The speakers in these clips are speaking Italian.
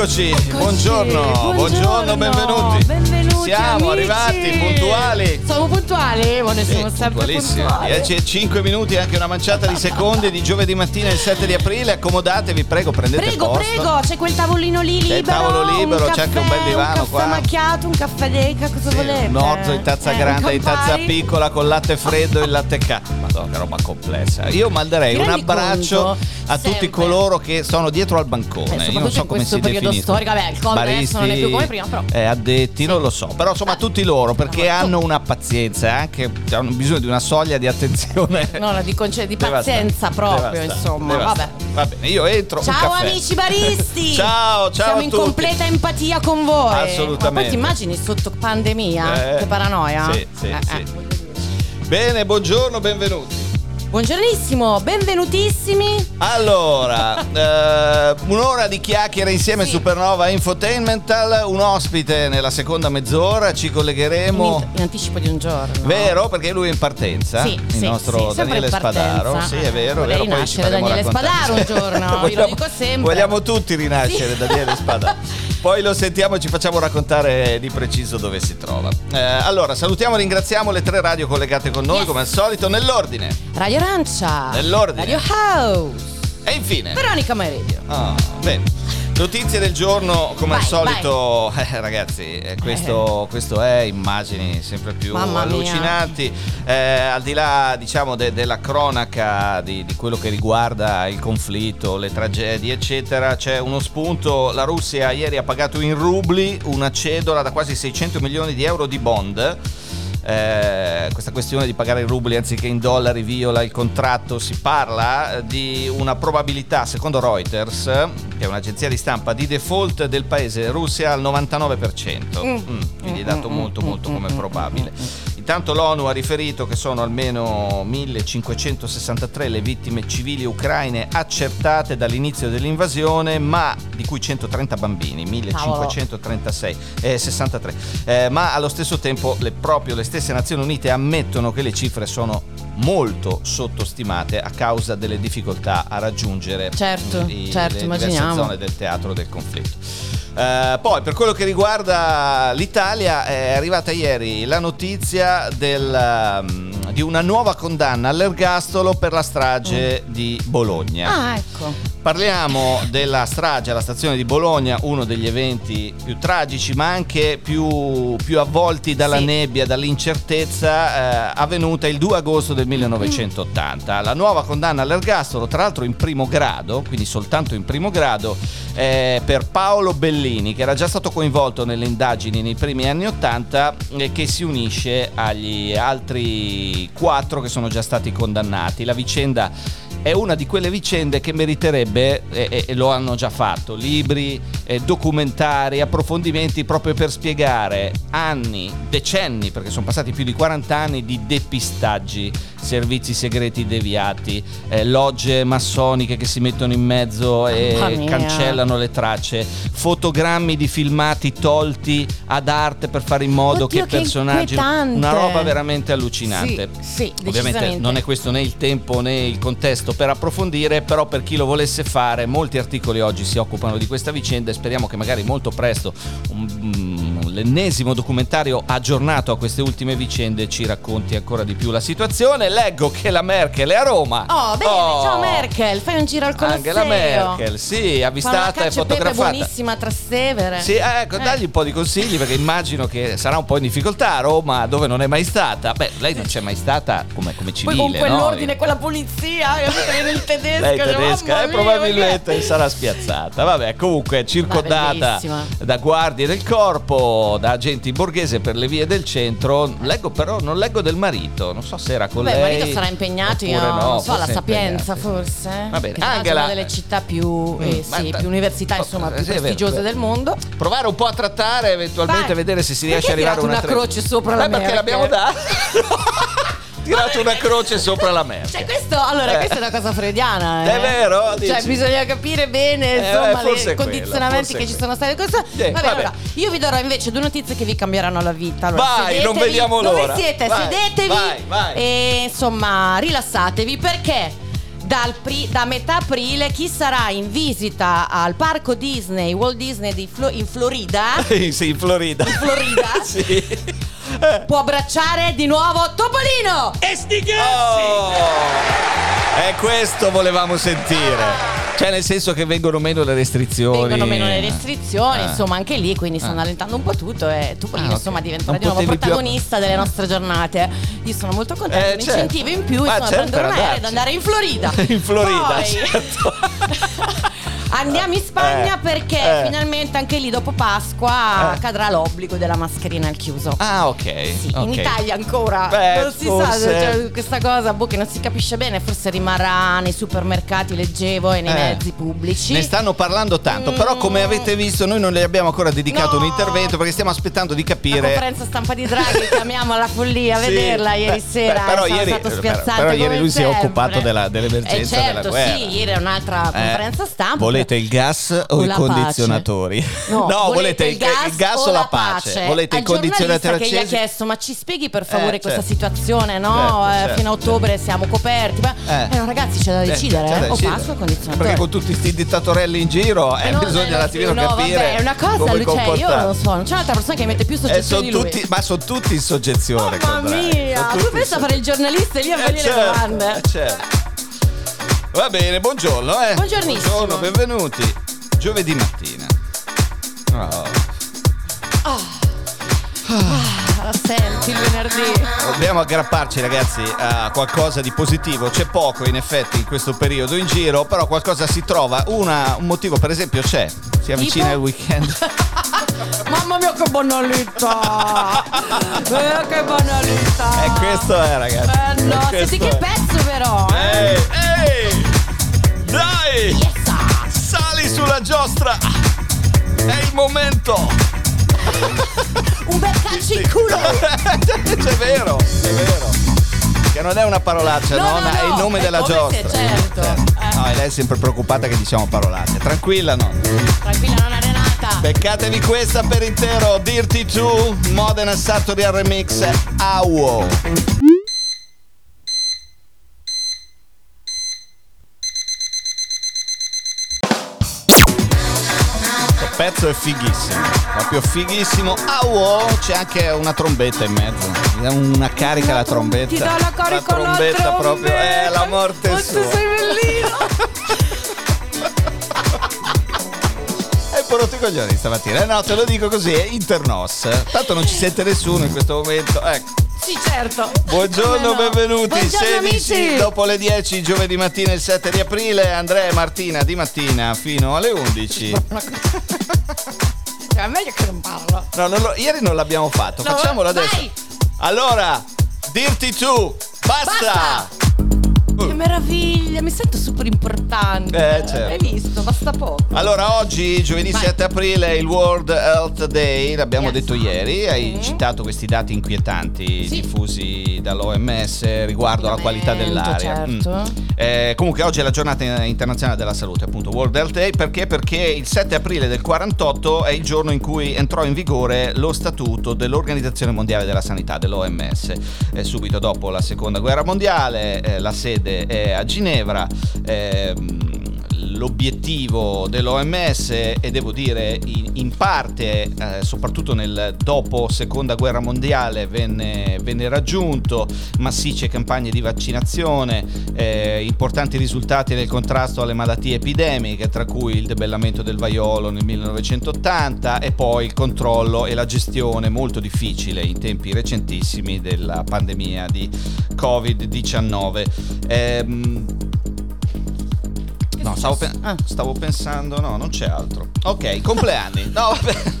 Eccoci, buongiorno, buongiorno, benvenuti. Benvenuti. Siamo amici. arrivati puntuali. Siamo puntuali? Ma noi Sì, sempre puntuali. 10 e 5 minuti, anche una manciata di secondi di giovedì mattina il 7 di aprile. Accomodatevi, prego, prendete Prego, posto. prego, c'è quel tavolino lì C'è il libero. tavolo libero, un c'è anche un caffè, bel divano un caffè qua. macchiato, un caffè deca, cosa Sì, volete? un orzo in tazza Eh, grande, un in tazza piccola con latte freddo e il latte ca. Madonna, che roba complessa. Io manderei un abbraccio conto? a tutti Sempre. coloro che sono dietro al Eh, bancone. Io non so come si periodo definiscono. storico. Vabbè, il Conte adesso non è più come prima, però. eh, addetti, non lo so. Però insomma, tutti loro perché No, hanno una pazienza, eh, anche hanno bisogno di una soglia di attenzione. No, no, di, conce- di pazienza proprio, devastante, insomma. Vabbè. devastante. Va bene, io entro. Ciao amici baristi! ciao, ciao Siamo in completa empatia con voi. Assolutamente. Ma poi ti immagini sotto pandemia? Eh, che paranoia? sì, sì, Eh, sì. eh. Bene, buongiorno, benvenuti. Buongiornissimo, benvenutissimi. Allora, eh, un'ora di chiacchiere insieme Sì. Supernova Infotainmental, un ospite nella seconda mezz'ora, ci In, collegheremo. in anticipo di un giorno. Vero? Perché lui è in partenza. Sì, il sì, nostro sì, Daniele in. Spadaro. Sì, è vero, è Vorrei vero. Poi ci rinascere Daniele. Spadaro un giorno, io lo Vogliamo- dico sempre. Vogliamo tutti rinascere. Daniele Spadaro. Poi lo sentiamo e ci facciamo raccontare di preciso dove si trova. Eh, allora, salutiamo e ringraziamo le tre radio collegate con noi, Yes. come al solito, nell'ordine. Radio Arancia. Nell'ordine. Radio House. E infine. Veronica My Radio. Ah, bene. Notizie del giorno, come al Vai, solito, eh, ragazzi, eh, questo, questo è immagini sempre più Mamma allucinanti. Eh, al di là, diciamo, de- della cronaca di, di quello che riguarda il conflitto, le tragedie, eccetera, c'è uno spunto. La Russia ieri ha pagato in rubli una cedola da quasi 600 milioni di euro di bond. Eh, questa questione di pagare in rubli anziché in dollari viola il contratto. Si parla eh, di una probabilità, secondo Reuters, che è un'agenzia di stampa, di default del paese Russia al 99%. Mm, quindi è dato molto, molto come probabile. Intanto l'ONU ha riferito che sono almeno 1563 le vittime civili ucraine accertate dall'inizio dell'invasione, ma di cui 130 bambini, 1536, eh, 63. Eh, ma allo stesso tempo le, proprio le stesse Nazioni Unite ammettono che le cifre sono molto sottostimate a causa delle difficoltà a raggiungere Certo, i- certo, le diverse immaginiamo. zone del teatro del conflitto. Eh, poi per quello che riguarda l'Italia è arrivata ieri la notizia del, um, di una nuova condanna all'ergastolo per la strage di Bologna. Ah, ecco. Parliamo della strage alla stazione di Bologna, uno degli eventi più tragici ma anche più, più avvolti dalla Sì. nebbia, dall'incertezza, eh, avvenuta il 2 agosto del 1980. La nuova condanna all'ergastolo, tra l'altro in primo grado, quindi soltanto in primo grado, eh, per Paolo Bellini, che era già stato coinvolto nelle indagini nei primi anni 80 e che si unisce agli altri quattro che sono già stati condannati. La vicenda è una di quelle vicende che meriterebbe, e, e- lo hanno già fatto, libri, eh, documentari, approfondimenti proprio per spiegare anni, decenni, perché sono passati più di 40 anni di depistaggi, servizi segreti deviati, eh, logge massoniche che si mettono in mezzo e cancellano le tracce, fotogrammi di filmati tolti ad arte per fare in modo Oddio, che che personaggi... Una roba veramente allucinante. Sì, sì, Ovviamente non è questo né il tempo né il contesto per approfondire, però per chi lo volesse fare, molti articoli oggi si occupano di questa vicenda e speriamo che magari molto presto un- mm, l'ennesimo documentario aggiornato a queste ultime vicende ci racconti ancora di più la situazione. Leggo che la Merkel è a Roma. Oh, bene, Oh. ciao Merkel, fai un giro al Colosseo. Anche la Merkel, sì, avvistata e e pepe fotografata. buonissima a Trastevere. Sì, eh, ecco, Eh. dagli un po' di consigli perché immagino che sarà un po' in difficoltà a Roma, dove non è mai stata. Beh, lei non c'è mai stata come, come civile, Poi con quell'ordine, no? quella? Era il tedesco. Lei tedesca mamma e mia, probabilmente perché- sarà spiazzata. Vabbè, comunque circondata da guardie del corpo. Po' da agenti borghese per le vie del centro. Leggo però, non leggo del marito, non so se era con Beh, il lei. marito sarà impegnato, io no, non so, alla è Sapienza impegnato. forse. Va bene. Angela- è una delle città più, eh, Mm, sì, più università, oh, insomma, eh, più sì, prestigiose vero. del mondo. Provare un po' a trattare, eventualmente Vai. vedere se si riesce a arrivare a una una croce sopra la Eh, perché l'abbiamo data. Tirato una croce sopra la merda. Cioè, questo, allora, Eh. questa è una cosa freudiana. eh. È vero? Cioè, Dici? bisogna capire bene, Eh, insomma, forse i condizionamenti che ci sono stati. Questo... Vabbè, vabbè. allora, io vi darò invece due notizie che vi cambieranno la vita. Allora, Vai, sedetevi, non vediamo dove l'ora. siete? Vai, sedetevi vai, vai. e insomma, rilassatevi perché dal pri- da metà aprile chi sarà in visita al parco Disney, Walt Disney di Flo- in Florida, sì, in Florida. In Florida? sì. Può abbracciare di nuovo Topolino! Oh! E questo volevamo sentire. Cioè, nel senso che vengono meno le restrizioni. Vengono meno le restrizioni, Ah. insomma, anche lì, quindi stanno Ah. allentando un po' tutto e Topolino, Ah, ok. insomma, diventerà Non di nuovo potevi più- protagonista delle nostre giornate. Io sono molto contenta, Eh, un certo. incentivo in più, Ma insomma, certo, prendere un aereo ed andare in Florida. In Florida, Poi- certo. Andiamo in Spagna Eh, perché eh. finalmente anche lì dopo Pasqua Eh. cadrà l'obbligo della mascherina al chiuso. Ah, ok. Sì, ok. in Italia ancora Beh, non si forse- sa, cioè, questa cosa boh, che non si capisce bene, forse rimarrà nei supermercati, leggevo, e nei Eh. mezzi pubblici. Ne stanno parlando tanto, Mm. però come avete visto noi non le abbiamo ancora dedicato No. un intervento perché stiamo aspettando di La capire... conferenza stampa di Draghi, chiamiamo alla follia a Sì, vederla ieri beh, sera. beh, però è ieri- stato però- però ieri lui si è sempre. occupato della- dell'emergenza Eh, certo, della guerra. Sì, ieri è un'altra Eh, conferenza stampa. Volete il gas o, O i condizionatori? No, volete il, il gas o la pace? Volete Al i condizionatori giornalista che gli ha accesi? chiesto ma ci spieghi per favore Eh, questa certo. situazione no Certo, Eh, certo, fino a ottobre siamo coperti ma Eh. eh, no, ragazzi c'è da Eh, decidere c'è da eh, o decidere. passo o condizionatore Perché con tutti questi dittatorelli in giro eh, Eh no, bisogna eh, un attimino no, capire vabbè, è una cosa, lui, cioè, io non so, non c'è un'altra persona che mette più Eh, di lui. tutti, ma sono tutti in soggezione. Mamma mia, tu pensa a fare il giornalista e lì a Eh, fargli le certo, domande. eh, certo. Va bene, buongiorno. Eh. Buongiornissimo. Buongiorno, benvenuti. Giovedì mattina. Oh. Ah, la senti il venerdì. Dobbiamo aggrapparci ragazzi a qualcosa di positivo, c'è poco in effetti in questo periodo in giro, però qualcosa si trova, Una- un motivo per esempio c'è, si avvicina il weekend. Mamma mia che banalità! Eh, che banalità! E questo è ragazzi. Eh no, senti che pezzo però! eh. Ehi, ehi! Dai! Sali sulla giostra! È il momento! Un bel calcio in culo! C'è vero, è vero. Che non è una parolaccia, No, nonna, no, è il no, nome è della come se- giostra. certo. Eh. No, e lei è sempre preoccupata che diciamo parolacce. Tranquilla, no. Tranquilla, non è Renata! Beccatevi questa per intero, Dirty 2, Modena Sartorial Remix, Awo. Pezzo è fighissimo, proprio fighissimo. Awo, c'è anche una trombetta in mezzo. Mi dà Una carica la trombetta. Ti dà la carica la trombetta proprio, è la morte Quanto sua. sei bellino! Hai prodotto i coglioni stamattina. Eh no, te lo dico così, è internos. Tanto non ci sente nessuno in questo momento. Ecco. Sì, certo! Buongiorno, Come benvenuti. Buongiorno 16 amici! dopo le 10, giovedì mattina il 7 di aprile. Andrea e Martina di mattina fino alle 11. Cioè, è meglio che non parlo. No, non lo- ieri non l'abbiamo fatto. No, Facciamolo adesso. vai! Allora, dirti tu. Basta. Basta! Che meraviglia, mi sento super importante. Eh, certo. Hai visto? Basta poco. Allora, oggi, giovedì Vai. 7 aprile, è il World Health Day, l'abbiamo Yes. detto ieri, hai Mhm. citato questi dati inquietanti Sì. diffusi dall'OMS riguardo alla qualità dell'aria. Certo. Mm. Eh, comunque oggi è la giornata internazionale della salute, appunto World Health Day, perché? Perché il 7 aprile del 48 è il giorno in cui entrò in vigore lo statuto dell'Organizzazione Mondiale della Sanità, dell'OMS. Eh, subito dopo la Seconda Guerra Mondiale, eh, la sede è a Ginevra. ehm, L'obiettivo dell'OMS, e devo dire in, in parte, eh, soprattutto nel dopo seconda guerra mondiale, venne, venne raggiunto, massicce campagne di vaccinazione, eh, importanti risultati nel contrasto alle malattie epidemiche, tra cui il debellamento del vaiolo nel 1980 e poi il controllo e la gestione molto difficile in tempi recentissimi della pandemia di Covid-19. Ehm, No, stavo, pe- Ah. stavo pensando, no, non c'è altro. Ok, compleanni. No, vabbè.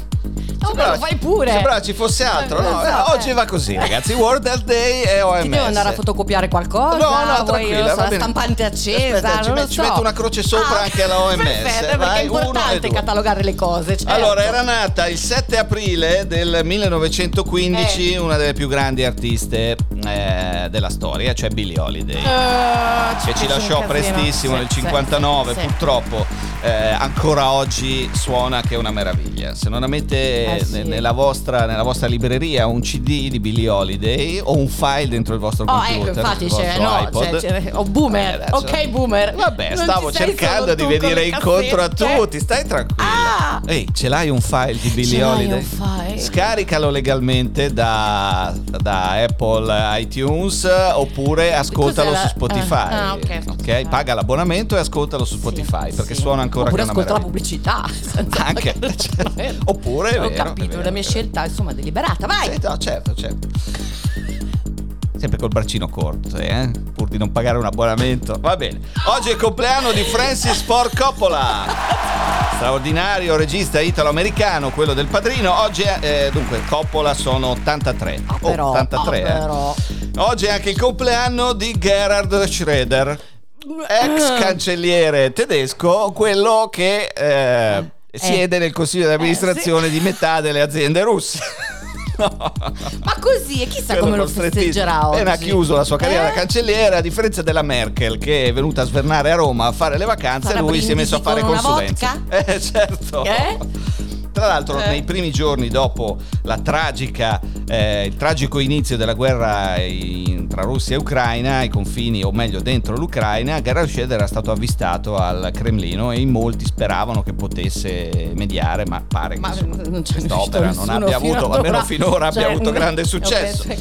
No, Vabbè, lo fai pure. Sembrava ci fosse altro. No, so, oggi va così, ragazzi. World Health Day e OMS. Ti devo andare a fotocopiare qualcosa? No, no, tranquilla, so, la stampante accesa, Aspetta, ci met- ci so. metto una croce sopra Ah, anche alla OMS. Perfetto, perché Vai, è importante catalogare le cose. certo. Allora, era nata il 7 aprile del 1915 Eh. una delle più grandi artiste eh, della storia, cioè Billie Holiday. Eh, che ci lasciò prestissimo Sì, nel sì, 59 sì. purtroppo eh, ancora oggi suona che è una meraviglia se non avete Eh, sì. ne- nella, vostra, nella vostra libreria un cd di Billie Holiday o un file dentro il vostro Oh, computer ecco, infatti c'è, no, iPod. c'è, c'è- oh, boomer, Eh, ok, boomer. Vabbè, Non stavo cercando di venire incontro a tutti. Stai tranquilla. Ah! Ehi, ce l'hai un file di Billie Ce Holiday? Scaricalo legalmente da, da Apple iTunes oppure ascoltalo su Spotify. ah, ok. ok? Paga l'abbonamento e ascoltalo su Spotify Sì, perché sì. suona ancora Oppure ascolta la pubblicità. Anche, l'abbonamento. Oppure vero, capito, la mia scelta insomma deliberata. Vai! Sì, no, certo, certo. Sempre col braccino corto, eh? pur di non pagare un abbonamento. Va bene. Oggi è il compleanno di Francis Ford Coppola. Straordinario regista italo-americano, quello del padrino. Oggi è, eh, dunque, Coppola sono 83. Ah, Oh, però, 83, ah, eh. però. Oggi è anche il compleanno di Gerhard Schroeder, ex cancelliere tedesco, quello che eh, siede nel consiglio di amministrazione di metà delle aziende russe. No. Ma così, e chissà Quello come lo festeggerà oggi. Appena ha chiuso la sua carriera da Eh? cancelliere, a differenza della Merkel che è venuta a svernare a Roma a fare le vacanze, Farà lui si è messo a fare consulenza. Eh, certo. Eh? Tra l'altro, Eh. nei primi giorni dopo la tragica, eh, il tragico inizio della guerra in- tra Russia e Ucraina, ai confini, o meglio dentro l'Ucraina, Schröder era stato avvistato al Cremlino e in molti speravano che potesse mediare, ma pare che Ma insomma, non c'è quest'opera non abbia avuto, almeno finora, abbia Cioè, avuto mm, grande successo. che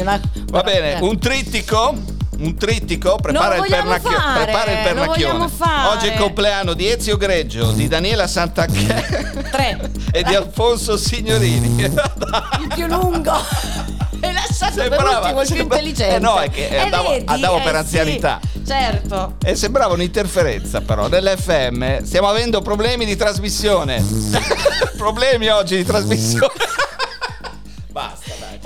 una... Va bene, Eh. un trittico. Un trittico, prepara, il, pernacchio- fare, prepara il pernacchione. Oggi è il compleanno di Ezio Greggio, di Daniela Sant'Anche Tre. e di Alfonso Signorini. Il più lungo. Hai lasciato Sei per brava, ultimo il più sei bra- intelligente. Eh no, è che Eh, andavo- vedi? andavo per Eh, anzianità. sì, certo. E sembrava un'interferenza però nell'FM. Stiamo avendo problemi di trasmissione. problemi oggi di trasmissione.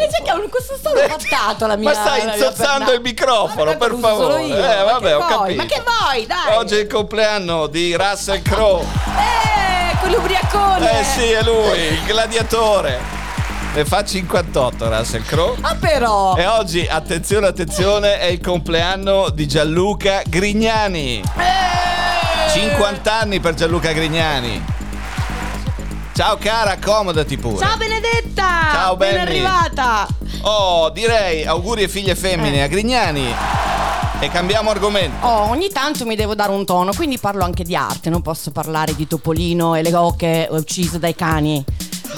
E che un- questo solo fattato la mia Ma stai insozzando il microfono, per favore. io. Eh, vabbè, ho vuoi? capito. Ma che vuoi, dai? Oggi è il compleanno di Russell Crowe. Eh, quell'ubriacone. Eh sì, è lui, il gladiatore. Ne fa 58 Russell Crowe. Ah però. E oggi, attenzione, attenzione, è il compleanno di Gianluca Grignani. Eh. 50 anni per Gianluca Grignani. Ciao cara, accomodati pure. Ciao Benedetta. Ciao, Ben arrivata. Oh, direi auguri e figlie femmine Eh. a Grignani. E cambiamo argomento. Oh, ogni tanto mi devo dare un tono, quindi parlo anche di arte, non posso parlare di Topolino e le oche uccise dai cani.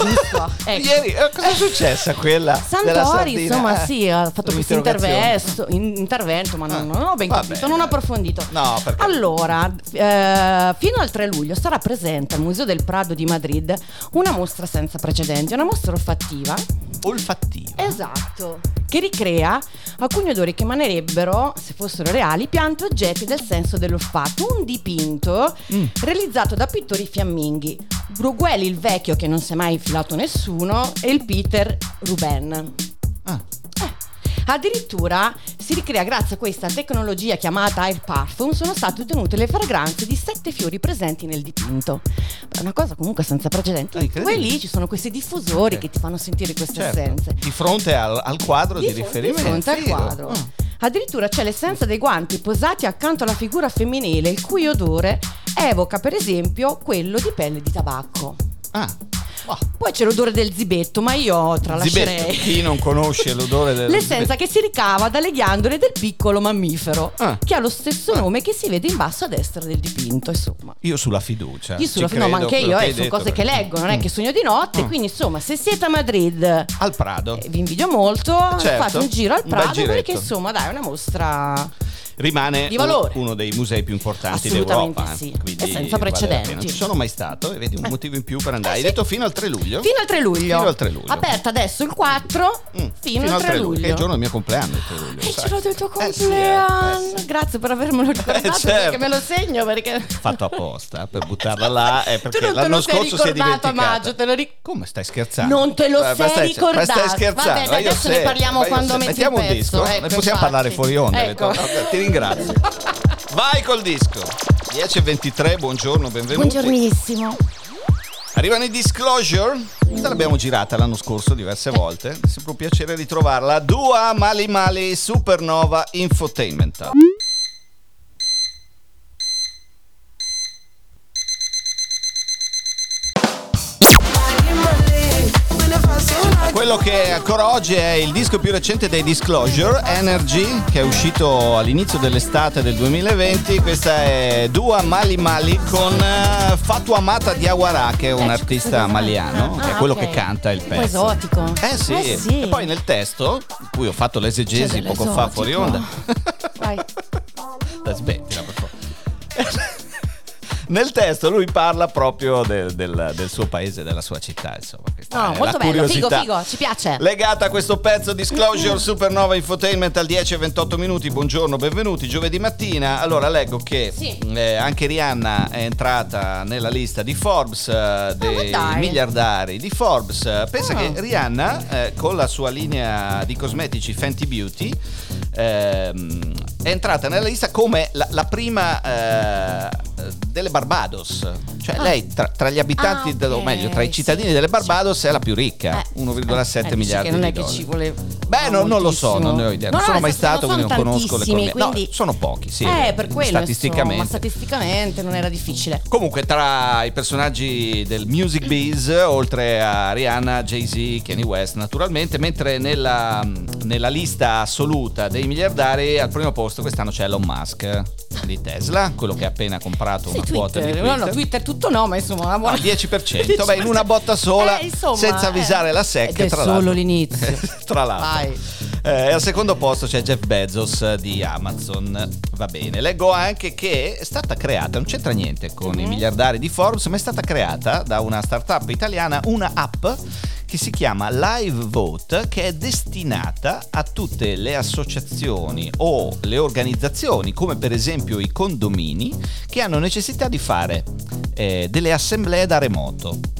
Giusto? Ecco. Ieri, eh, cosa è successo a quella? Santori, insomma, Eh, sì, ha fatto questo intervento, in- intervento, ma non, non ho ben va capito, non ho approfondito. No, perché? Allora, eh, fino al 3 luglio sarà presente al Museo del Prado di Madrid una mostra senza precedenti, una mostra olfattiva Olfattivo. Esatto. Che ricrea alcuni odori che emanerebbero, se fossero reali, piante oggetti del senso dell'olfatto. Un dipinto Mm. realizzato da pittori fiamminghi. Brugueli il vecchio che non si è mai filato nessuno e il Peter Ruben. Ah. Addirittura si ricrea grazie a questa tecnologia chiamata Air Parfum sono state ottenute le fragranze di sette fiori presenti nel dipinto. È una cosa comunque senza precedenti. Ah. Poi lì ci sono questi diffusori Eh. che ti fanno sentire queste Certo. essenze. Di fronte al, al quadro di, Di riferimento. Di fronte al quadro. Ah. Addirittura c'è l'essenza dei guanti posati accanto alla figura femminile, il cui odore evoca per esempio quello di pelle di tabacco. Ah. Ah. Poi c'è l'odore del zibetto, ma io Zibetto. tralascerei. Chi non conosce l'odore del L'essenza che si ricava dalle ghiandole del piccolo mammifero, Ah. che ha lo stesso nome che si vede in basso a destra del dipinto, insomma. Io sulla fiducia. Io sulla ci no, ma anche io, eh, sono cose che leggo, non è Mm. che sogno di notte, Mm. quindi insomma, se siete a Madrid Al Prado. eh, vi invidio molto, Certo, fate un giro al Prado perché insomma, dai, è una mostra rimane Di valore. uno dei musei più importanti d'Europa. sì. E senza vale precedenti. Non ci sono mai stato e vedi un Eh. motivo in più per andare. Eh, Hai sì. detto fino al 3 luglio? Fino al 3 luglio. Fino al 3 luglio. Aperta adesso il 4 Mm, fino, al 3 luglio. Che è il giorno del mio compleanno, il 3 luglio. È il giorno del tuo Eh compleanno. eh, eh sì. Grazie per avermelo ricordato Eh, certo. perché me lo segno perché Fatto apposta per buttarla là è tu perché te l'anno scorso si è ricordato a dimenticata. maggio, te lo ricordo. Come stai scherzando? Non te lo Ma sei stai- ricordato. Ma stai scherzando? Vabbè, adesso ne sei- parliamo ma io quando metti Mettiamo il un disco, ecco, ne possiamo parlare fuori onda. Ecco. Ti ringrazio. Vai col disco. 10.23, buongiorno, benvenuti. Buongiornissimo. Arrivano i Disclosure. Questa l'abbiamo girata l'anno scorso diverse volte. È sempre un piacere ritrovarla. Dua Mali Mali Supernova Infotainment. Quello che ancora oggi è il disco più recente dei Disclosure, Energy, che è uscito all'inizio dell'estate del 2020. Questa è Dua Mali Mali con eh, Fatu Amata Diawara, che è un Eh, artista maliano, che è Ah, quello che canta il pezzo. esotico. Eh sì. Eh sì. e poi nel testo, in cui ho fatto l'esegesi poco fa fuori onda. Vai. Smettila per favore. Nel testo lui parla proprio del, del- del suo paese, della sua città, insomma. No, molto bello, figo, figo, ci piace. Legata a questo pezzo Disclosure Supernova Infotainment al 10 e 28 minuti. Buongiorno, benvenuti. Giovedì mattina. Allora, leggo che Sì. eh, anche Rihanna è entrata nella lista di Forbes eh, dei ma dai. miliardari di Forbes. Pensa Ah. che Rihanna, eh, con la sua linea di cosmetici Fenty Beauty, ehm, è entrata nella lista come la, la prima eh, delle Barbados. Cioè, Ah. lei tra, tra gli abitanti, Ah, del- o meglio, tra i sì. cittadini delle Barbados è la più ricca, Eh, 1,7 eh, dici miliardi che non di è che dollari. ci vuole Beh, no, non lo so, non ne ho idea. Non No, sono no, mai stato, quindi non sono conosco tantissimi, l'economia. No, quindi- sono pochi, sì. Eh, per quello Statisticamente. insomma, statisticamente non era difficile. Comunque, tra i personaggi del music biz, oltre a Rihanna, Jay-Z, Kanye West, naturalmente, mentre nella, nella lista assoluta dei miliardari, al primo posto quest'anno c'è Elon Musk di Tesla, quello che ha appena comprato Sì, una quota di Twitter, Twitter. no, no, Twitter tutto no, ma insomma una No, buona... 10%, beh, in una botta sola, Eh, insomma, senza avvisare eh. la SEC. Ed è tra solo l'altro. l'inizio. tra l'altro. Eh, al secondo posto c'è Jeff Bezos di Amazon. Va bene. Leggo anche che è stata creata, non c'entra niente con i Mhm. miliardari di Forbes, ma è stata creata da una startup italiana una app che si chiama Live Vote, che è destinata a tutte le associazioni o le organizzazioni, come per esempio i condomini, che hanno necessità di fare eh, delle assemblee da remoto.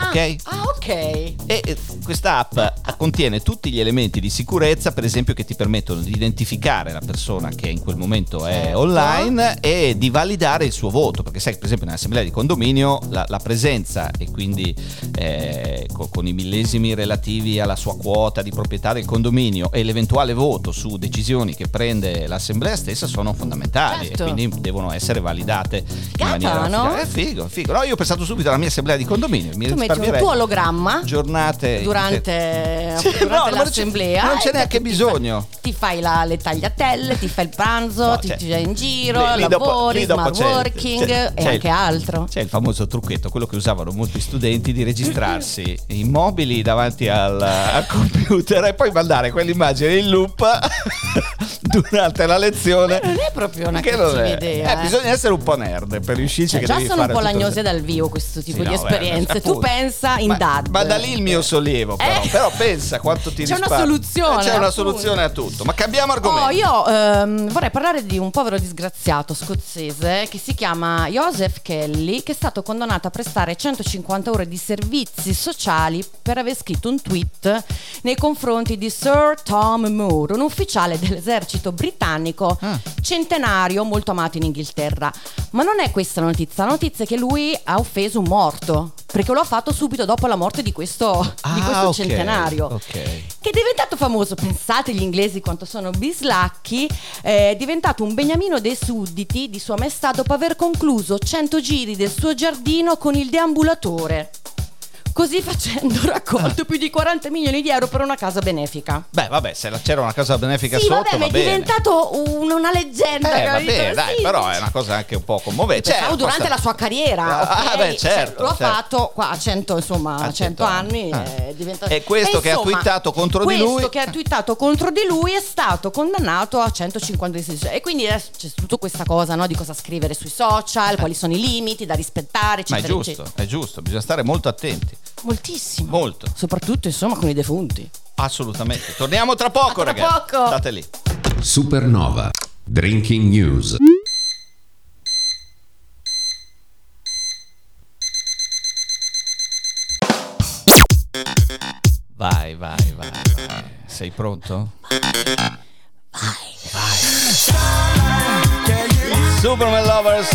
Ah, Ok? Ah, ok. E eh, questa app contiene tutti gli elementi di sicurezza, per esempio, che ti permettono di identificare la persona che in quel momento è Certo. online e di validare il suo voto. Perché sai, per esempio, nell'assemblea di condominio la, la presenza e quindi eh, co- con i millesimi relativi alla sua quota di proprietà del condominio e l'eventuale voto su decisioni che prende l'assemblea stessa sono fondamentali Certo. e quindi devono essere validate in Figata, maniera no? È figo, figo. No, io ho pensato subito alla mia assemblea di condominio. Mi Tu un risparmierei tuo ologramma giornate durante, Sì, durante no, l'assemblea. non c'è e neanche bisogno. Ti fai la- le tagliatelle, ti fai il pranzo, No, ti gira in giro, lì- lì dopo- lavori, dopo smart c'è- working c'è- e c'è anche il- altro. C'è il famoso trucchetto, quello che usavano molti studenti di registrarsi immobili davanti al, al computer e poi mandare quell'immagine in loop durante la lezione. Non è proprio una Che cattiva idea. eh, eh. bisogna essere un po' nerd per riuscirci Cioè, che già sono un po' lagnose dal vivo questo tipo Sì, di no, beh, esperienze. tu appunto. pensa in ma, DAD. Ma da lì il mio sollievo, però. Eh. Però pensa quanto ti C'è una soluzione, Eh, C'è una soluzione a tutto. Ma cambiamo argomento. Oh, io ehm, vorrei parlare di un povero disgraziato scozzese che si chiama Joseph Kelly, che è stato condannato a prestare 150 ore di servizi sociali per aver scritto un tweet nei confronti di Sir Tom Moore, un ufficiale dell'esercito britannico Ah. centenario molto amato in Inghilterra. Ma non è questa la notizia, la notizia è che lui ha offeso un morto, perché lo ha fatto subito dopo la morte di questo, di Ah, questo ok, centenario Ok. che è diventato famoso, pensate gli inglesi quanto sono bislacchi, eh, è diventato un beniamino dei sudditi di Sua Maestà dopo aver concluso 100 giri del suo giardino con il deambulatore. Così facendo raccolto più di 40 milioni di euro per una casa benefica. Beh, vabbè, se c'era una cosa benefica Sì, sotto, vabbè, ma va è bene. diventato un- una leggenda. Eh, capito? vabbè, dai, Sì. però è una cosa anche un po' commovente. Pensavo Cioè, durante costa- la sua carriera. Ah, ok? beh, certo, Cioè, lo certo. ha fatto qua a 100, insomma, A 100 100 anni. anni. È diventato... E questo che ha twittato contro di lui- Questo che ha twittato contro di lui è stato condannato a 156. E quindi adesso c'è tutta questa cosa no, di cosa scrivere sui social, quali sono i limiti da rispettare, Ma è giusto, eccetera. è giusto, bisogna stare molto attenti. Moltissimo. Molto, Soprattutto, insomma, con i defunti. assolutamente. Torniamo tra poco, tra ragazzi. poco. State lì. Supernova. Drinking News. Vai, vai, vai, vai. Sei pronto? Vai. Superman Lovers,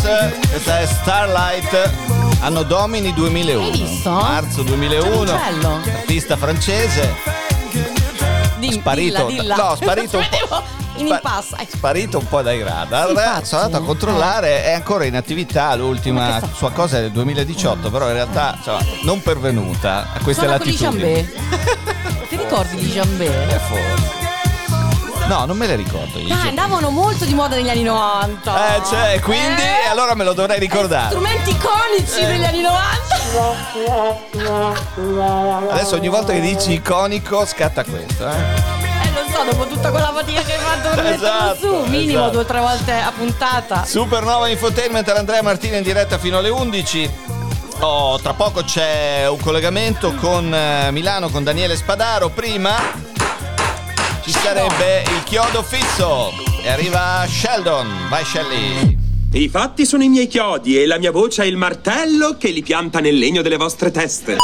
questa è Starlight, anno domini 2001. Hai visto? Marzo 2001. Bello. Artista francese. Dimmi, Sparito, dilla, dilla. no, sparito un po'. In impasse. eh. Sparito un po' dai radar. Sì. Sono andato a controllare, è ancora in attività. L'ultima sua cosa è del 2018, però in realtà insomma, non pervenuta a queste i latitudini. Ti ricordi di Jambé? È fuori. No, non me le ricordo. io. Ah, andavano molto di moda negli anni 90. Eh, cioè, quindi Eh? allora me lo dovrei ricordare. Strumenti iconici Eh. degli anni 90. Adesso ogni volta che dici iconico scatta questo, eh. Eh, lo so, dopo tutta quella fatica che hai fatto per Esatto, su, minimo esatto. due o tre volte a puntata. Supernova Infotainment Andrea Martina in diretta fino alle 11. Oh, tra poco c'è un collegamento con eh, Milano con Daniele Spadaro. Prima ci sarebbe il chiodo fisso e arriva Sheldon. Vai Shelly. I fatti sono i miei chiodi e la mia voce è il martello che li pianta nel legno delle vostre teste.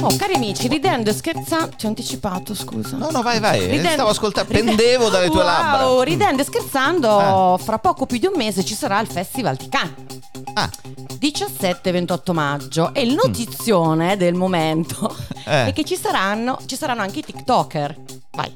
Oh, cari amici, ridendo e scherzando. Ti ho anticipato, scusa. No, no, vai, vai. Ridendo- Stavo ascoltando, pendevo dalle tue Wow, labbra. Ridendo e scherzando, fra poco più di un mese ci sarà il Festival di Cannes. Ah, 17-28 maggio e il notizione del momento Eh. è che ci saranno, ci saranno anche i TikToker. Vai.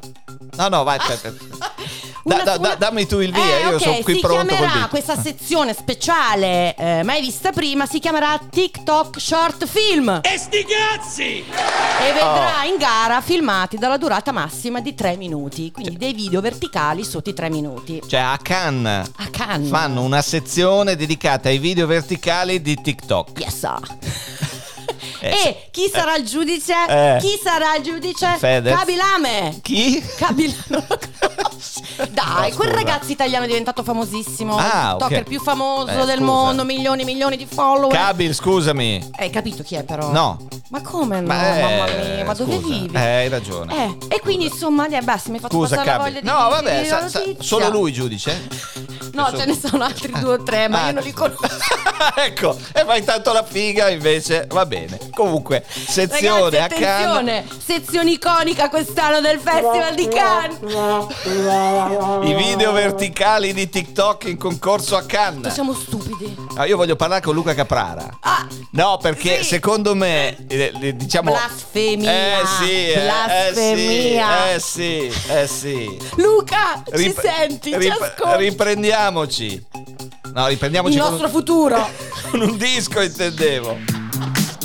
no, no, vai. aspetta. Una- da- da- una- dammi tu il via, Eh, io ok, sono qui si pronto chiamerà questa sezione speciale eh, mai vista prima si chiamerà TikTok Short Film E sti cazzi! e vedrà Oh. in gara filmati dalla durata massima di 3 minuti quindi dei video verticali sotto i 3 minuti Cioè, a Cannes a Cannes fanno una sezione dedicata ai video verticali di TikTok. yes sir. Eh, e chi sarà il giudice? Eh. chi sarà il giudice? Fedez. Kabilame Chi? Conosci? Dai, quel ragazzo italiano è diventato famosissimo. Ah, ok. più famoso Eh, del scusa. mondo, milioni e milioni di follower. Kabil, scusami. Hai capito chi è però? No. Ma come no? Ma, eh, Mamma mia, ma dove scusa. vivi? Eh, hai ragione. Eh, e quindi insomma, eh, basta, mi hai fatto Scusa, passare la Kabil. voglia di No, di vabbè, dire sa- sa- solo lui giudice? No, ce ne sono altri due o tre, ma Ah. io non li conosco. ecco, e fai tanto la figa invece. Va bene. Comunque, sezione Ragazzi, a Cannes. sezione iconica quest'anno del Festival di Cannes. I video verticali di TikTok in concorso a Cannes. Siamo stupidi. Ah, io voglio parlare con Luca Caprara. Ah, No, perché Sì. secondo me, eh, eh, diciamo. Blasfemia. Eh sì, eh, Blasfemia. Eh sì, eh sì, eh sì. Luca, ci Rip- senti? Ci rip- ascolti? Riprendiamoci. No, riprendiamoci Il nostro un, futuro. con un disco, intendevo.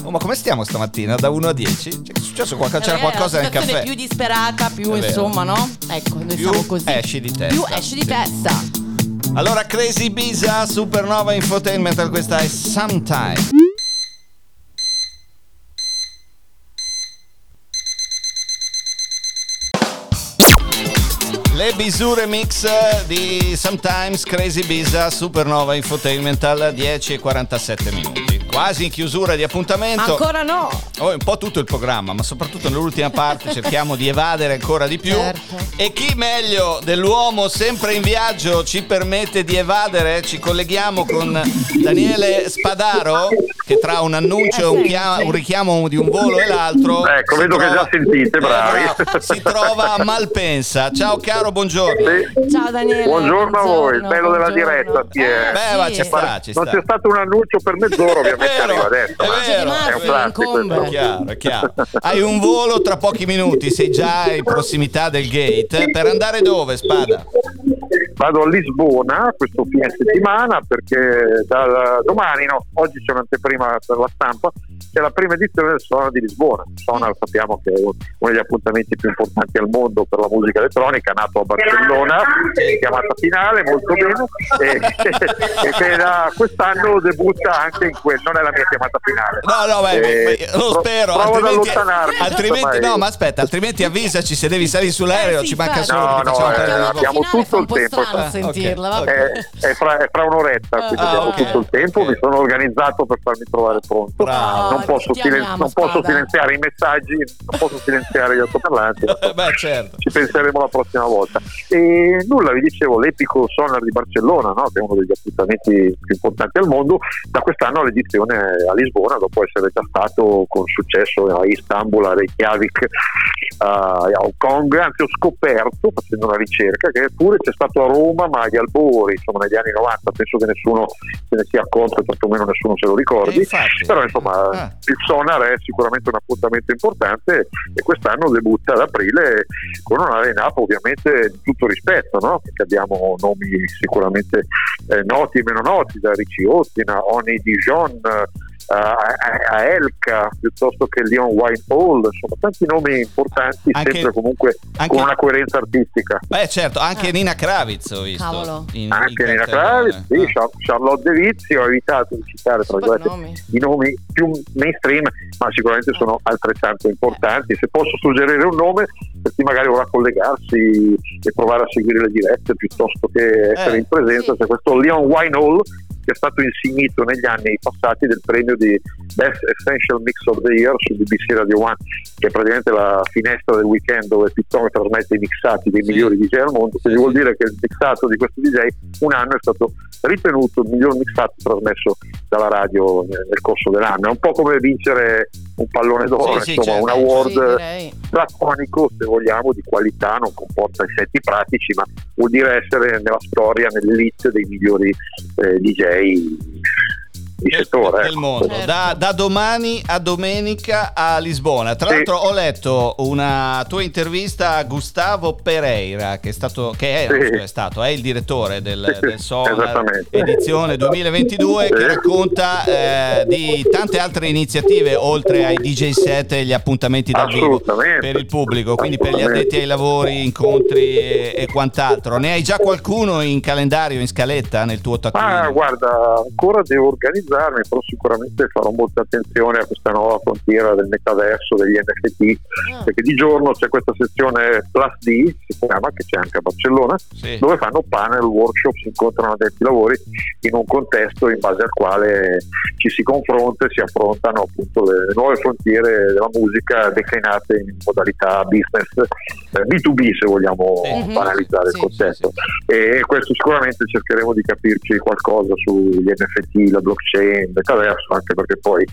Oh, ma come stiamo stamattina? Da 1 a 10? Cioè, è successo qualcosa, c'era qualcosa nel caffè? più disperata, più insomma, no? Ecco, noi Più siamo così. esci di testa. Più esci di testa. Allora, Crazy Bisa, Supernova Infotainment, questa è Sometime. Le bisure mix di Sometimes Crazy Bisa Supernova Infotainment al 10 e 47 minuti. Quasi in chiusura di appuntamento. Ancora no. Oh, un po' tutto il programma, ma soprattutto nell'ultima parte cerchiamo di evadere ancora di più. Certo. E chi meglio dell'uomo sempre in viaggio ci permette di evadere? Ci colleghiamo con Daniele Spadaro, che tra un annuncio e un, chia- un richiamo di un volo e l'altro. Ecco, vedo che già sentite, bravi. Eh, bravo, si trova a Malpensa. Ciao caro, buongiorno. Sì. Ciao Daniele. Buongiorno a voi, il bello della buongiorno. diretta, sì, eh. Beh, ma sì. ci sta, ci sta. Non c'è stato un annuncio per mezz'ora, ovviamente vero, adesso. è vero. È un classico. È chiaro, è chiaro. Hai un volo tra pochi minuti, sei già in prossimità del gate. Per andare dove, Spada? Vado a Lisbona questo fine settimana perché da domani, no, oggi c'è un'anteprima per la stampa, è la prima edizione del Sonar di Lisbona. Sonar sappiamo che è uno degli appuntamenti più importanti al mondo per la musica elettronica, nato a Barcellona, chiamata finale, molto bene, e, e che da quest'anno debutta anche in quel, non è la mia chiamata finale. No, no, beh, Eh, lo spero. Provo ad altrimenti, allontanarmi. altrimenti- insomma, no, eh, ma aspetta, altrimenti avvisaci se devi salire sull'aereo. Eh, ci manca solo No, no, eh, abbiamo tutto il po' tempo, eh. sentirla, è, è fra, è fra un'oretta, quindi Ah, abbiamo tutto il tempo. Mi sono organizzato per farmi trovare pronto. Bravo. Non, posso, ti silen- amiamo, non posso silenziare i messaggi, non posso silenziare gli altoparlanti. Eh, Beh, certo. Ci penseremo la prossima volta. E nulla, vi dicevo, l'epico Sonar di Barcellona, no? che è uno degli appuntamenti più importanti al mondo, da quest'anno l'edizione a Lisbona, dopo essere già stato con successo a Istanbul, a Reykjavik, a Hong Kong, anzi ho scoperto, facendo una ricerca, che pure c'è stato a Roma, ma agli albori, insomma negli anni 90, penso che nessuno se ne sia accorto e tantomeno nessuno se lo ricordi. Eh. Però insomma Ah. Il Sonar è sicuramente un appuntamento importante e quest'anno debutta ad aprile con una line-up ovviamente di tutto rispetto, no? perché abbiamo nomi sicuramente eh, noti e meno noti, da Ricci Austin a Oni Dijon, a, a- a Elka, piuttosto che Leon Whitehall, insomma tanti nomi importanti, Anche- sempre comunque anche- con una coerenza artistica. Beh, certo, anche Ah. Nina Kravitz ho visto. Cavolo. in- in Anche Nina cartellone. Kravitz, sì, Ah. Char- Charlotte De Vizzi, ho evitato di citare tra nomi. i nomi più mainstream, ma sicuramente sono altrettanto importanti. Se posso suggerire un nome, per chi magari vorrà collegarsi e provare a seguire le dirette piuttosto che essere Eh, in presenza, sì. c'è questo Leon Winehall che è stato insignito negli anni passati del premio di Best Essential Mix of the Year su BBC Radio 1, che è praticamente la finestra del weekend dove Pittone trasmette i mixati dei migliori DJ al mondo. Quindi vuol dire che il mixato di questo DJ un anno è stato ritenuto il miglior mixato trasmesso dalla radio nel corso dell'anno. È un po' come vincere un pallone d'oro, Sì, sì, insomma, certo. un award Sì, direi. platonico, se vogliamo, di qualità, non comporta effetti pratici, ma vuol dire essere nella storia, nell'elite dei migliori eh, DJ di del, settore. del ecco. mondo. Certo. Da, da domani a domenica a Lisbona. Tra Sì. l'altro ho letto una tua intervista a Gustavo Pereira, che è stato, che è, Sì. è stato, è il direttore del, del Sonar edizione 2022, che racconta eh, di tante altre iniziative oltre ai DJ set e gli appuntamenti dal vivo per il pubblico, quindi per gli addetti ai lavori, incontri e, e quant'altro. Ne hai già qualcuno in calendario, in scaletta nel tuo taccuino? Ma guarda, ancora devo organizzarmi, però sicuramente farò molta attenzione a questa nuova frontiera del metaverso, degli NFT, Ah. perché di giorno c'è questa sezione Plus D, si chiama, che c'è anche a Barcellona, Sì. dove fanno panel, workshop, si incontrano addetti lavori in un contesto in base al quale ci si confronta e si affrontano appunto le nuove frontiere della musica declinate in modalità business, eh, B2B se vogliamo Sì. banalizzare Sì, il concetto. E questo sicuramente cercheremo di capirci qualcosa sugli NFT, la blockchain, il metaverso, anche perché poi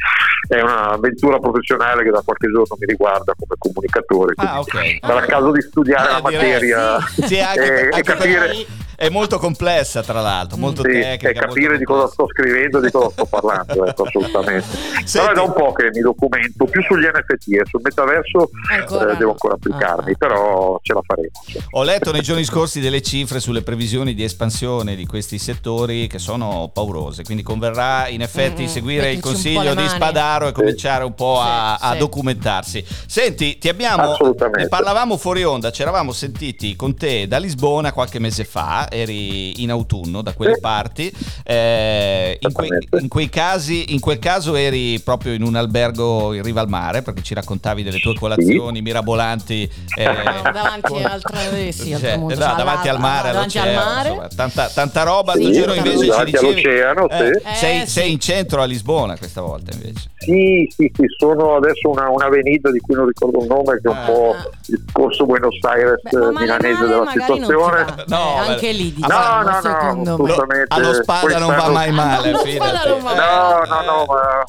è un'avventura professionale che da qualche giorno mi riguarda come comunicatore. Ah, quindi ok. Sarà il caso di studiare Eh, la direi, materia sì. Sì, anche- e, e anche capire, perché è molto complessa, tra l'altro, molto sì, tecnica. e capire di cosa sto scrivendo e di cosa sto parlando, ecco, assolutamente. Senti- Però è da un po' che mi documento più sugli NFT e sul metaverso Ancora eh, devo ancora applicarmi, Ah. però ce la faremo. Ho letto nei giorni scorsi delle cifre sulle previsioni di espansione di questi settori che sono paurose, quindi converrà in effetti Mm, seguire il consiglio di. Spadaro e cominciare un po' a, Sì, a sì. documentarsi. Senti, ti abbiamo, Assolutamente. ne parlavamo fuori onda, ci eravamo sentiti con te da Lisbona qualche mese fa, eri in autunno da quelle Sì. parti, eh, in, quei, Esattamente. in quei casi, in quel caso eri proprio in un albergo in riva al mare perché ci raccontavi delle tue colazioni mirabolanti. eh, No, davanti con- al tra- eh, sì, cioè, no, cioè, davanti alla- al mare, davanti al all'oceano, mare. insomma, tanta, tanta roba. Sì, giro invece ci davanti dicevi all'oceano, eh, sì. sei, Eh, sei in centro a Lisbona questa volta invece. Sì, sì, sì, sono adesso una, un'avenida di cui non ricordo il nome, che è un Ah. po' il corso Buenos Aires Beh, eh, milanese della situazione. va. No, Eh, anche lì No, diciamo, no, no, me. assolutamente. Allo spada Poi non va mai male. No, no, no, ma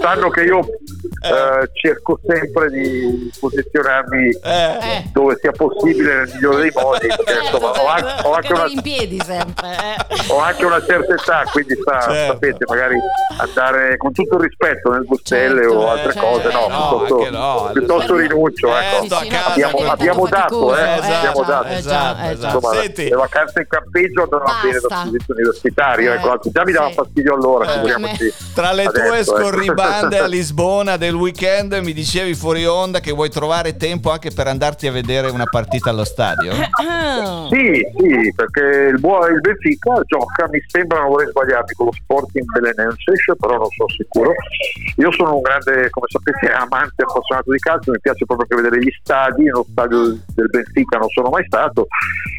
sanno che io eh, cerco sempre di posizionarmi Eh, Eh. dove sia possibile nel migliore dei modi. Certo, insomma, ho, anche, ho anche una, vai in piedi sempre. eh. ho anche una certa età, quindi sa- Certo. sapete, magari andare con tutto il rispetto nel Bustelle Certo, o altre eh, cose, no, no, piuttosto, no, piuttosto adesso- rinuncio. Eh, ecco. Sì, sì, abbiamo, abbiamo dato, eh, eh, abbiamo dato. eh, esatto, eh, esatto. Insomma, Senti. le vacanze in campeggio andavano bene da servizio universitario, Eh, ecco, già mi dava sì. fastidio allora, Eh, tra le tue adesso, ecco. scorribande a Lisbona del weekend, mi dicevi fuori onda che vuoi trovare tempo anche per andarti a vedere una partita allo stadio? Sì, sì, perché il, buo- il Benfica gioca, mi sembra, non vorrei sbagliarmi, con lo Sporting Belenenses, però non sono sicuro. Io sono un grande, come sapete, amante e appassionato di calcio, mi piace proprio che vedere gli stadi, nello stadio del Benfica non sono mai stato,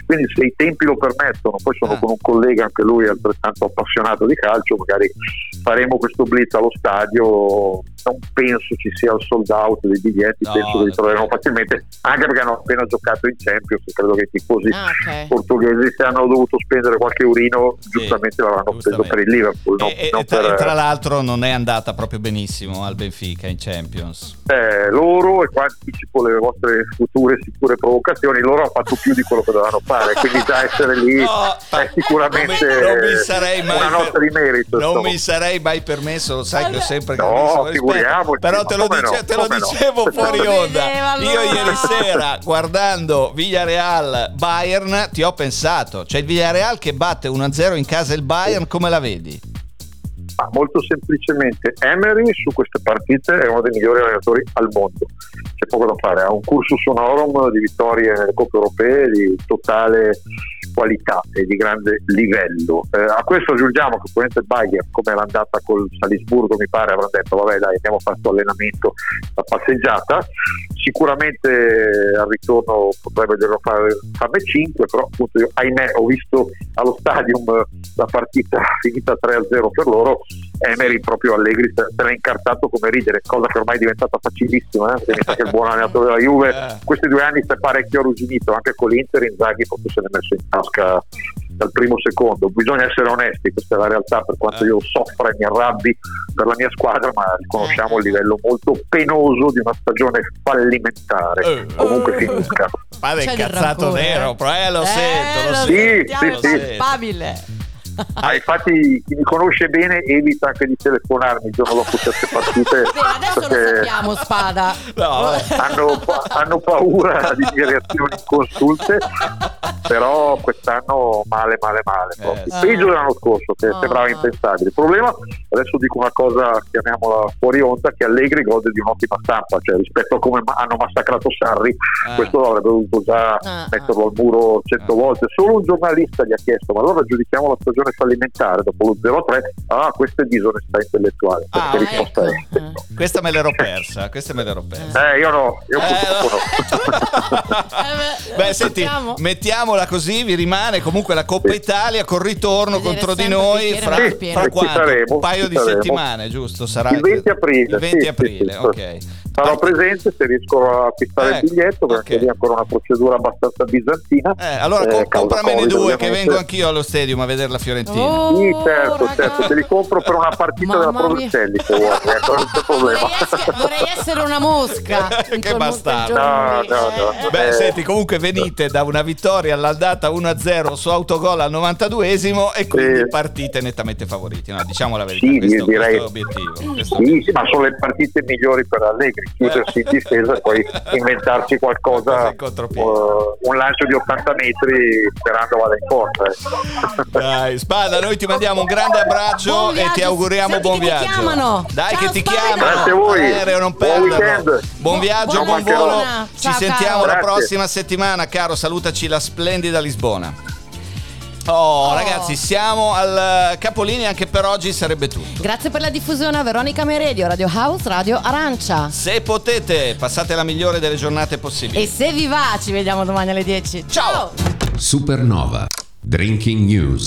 quindi se i tempi lo permettono, poi sono Ah. con un collega, anche lui altrettanto appassionato di calcio, magari faremo questo blitz allo stadio, non penso ci sia il sold out dei biglietti, No, penso che li troveremo facilmente, anche perché hanno appena giocato in Champions, credo che i tifosi Ah, ok. portoghesi se hanno dovuto spendere qualche urino giustamente l'avranno preso giustamente. per il Liverpool non, E, e- non e tra, per e tra l'altro non è andata proprio benissimo al Benfica in Champions. eh, loro e qua anticipo le vostre future sicure provocazioni loro hanno fatto più di quello che dovevano fare quindi già essere lì No, è sicuramente non mi, non mi sarei mai una nota per- di merito Non insomma. mi sarei mai permesso, lo sai che ho sempre No, grandissimo figuriamoci, Però te lo, come no, dice- te lo come no. dicevo fuori onda. allora. Io ieri sera guardando Villarreal Bayern ti ho pensato, c'è il Villarreal che batte 1-0 in casa il Bayern, come la vedi? Ma molto semplicemente Emery su queste partite è uno dei migliori allenatori al mondo c'è poco da fare ha un cursus honorum di vittorie nelle coppe europee di totale qualità e di grande livello. Eh, a questo aggiungiamo che probabilmente il Bayern come era andata col Salisburgo mi pare avrà detto vabbè dai abbiamo fatto allenamento la passeggiata sicuramente al ritorno potrebbero fare, farne 5 però appunto io ahimè ho visto allo stadium eh, la partita finita 3-0 per loro Emery proprio Allegri se l'ha incartato come ridere cosa che ormai è diventata facilissima eh, mi sa che il buon allenatore della Juve Eh. questi due anni si è parecchio arrugginito anche con l'Inter Inzaghi proprio se l'è messo in tasca dal primo secondo bisogna essere onesti questa è la realtà per quanto Eh. io soffra e mi arrabbi per la mia squadra ma riconosciamo il livello molto penoso di una stagione fallimentare Eh. comunque finisca Padre C'è del incazzato nero, però eh, lo Eh, sento, lo lo sento. sentiamo, Sì, sì, sì. palpabile. Ah, infatti chi mi conosce bene evita anche di telefonarmi il giorno dopo certe partite Bene, adesso lo sappiamo, Spada. No, hanno, hanno paura di mie reazioni inconsulte però quest'anno male male male. Eh, peggio dell'anno scorso che Ah. sembrava impensabile il problema adesso dico una cosa chiamiamola fuori onda che Allegri gode di un'ottima stampa cioè rispetto a come hanno massacrato Sarri Ah. questo avrebbe dovuto già Ah, metterlo al muro cento Ah. volte solo un giornalista gli ha chiesto ma allora giudichiamo la stagione fallimentare dopo lo 0-3 ah questa è disonestà intellettuale Ah, perché ecco. risposta è Eh. Questa me l'ero persa, questa me l'ero persa. eh io no io Eh, purtroppo no Eh, Beh, lo senti, sappiamo. mettiamola così, vi rimane comunque la Coppa Sì. Italia col ritorno Vedere contro di noi fra, fra Sì, ci quanto? saremo, un paio di saremo. settimane, giusto? Sarà il 20 aprile Il 20 sì, aprile, sì, sì. ok. Sarò Parti- presente se riesco a acquistare Ecco, il biglietto perché ok. lì è ancora una procedura abbastanza bizantina Eh, allora Eh, compramene Covid, due che ovviamente. vengo anch'io allo stadium a vedere la Fiorentina. Oh, sì certo certo te li compro per una partita della. Provercelli se vuoi ecco non c'è problema Vorrei essere, vorrei essere una mosca. Che bastardo. No, no, no. Eh, Beh, Eh. senti, comunque venite da una vittoria all'andata 1-0 su autogol al 92esimo e quindi Sì. partite nettamente favoriti. No, diciamo la verità, Sì, questo, direi- questo è l'obiettivo. Sì, sì, ma sono le partite migliori per Allegri, chiudersi in difesa e poi inventarci Qualcosa eh, un lancio di 80 metri sperando vada in porta. eh. Dai, Spada, noi ti mandiamo un grande abbraccio Buon e ti auguriamo Senti buon viaggio. chiamano. Dai Ciao, che ti Spada. chiamano. Grazie a voi. L'aereo non Buon. Buon viaggio, Buona buon volo. buona. Ci Ciao, sentiamo caro. la prossima settimana, caro. Salutaci la splendida Lisbona. Oh, Oh. ragazzi, siamo al capolinea anche per oggi sarebbe tutto. Grazie per la diffusione a Veronica Meredio, Radio House, Radio Arancia. Se potete, passate la migliore delle giornate possibili. E se vi va, ci vediamo domani alle 10. Ciao. Supernova. Drinking News.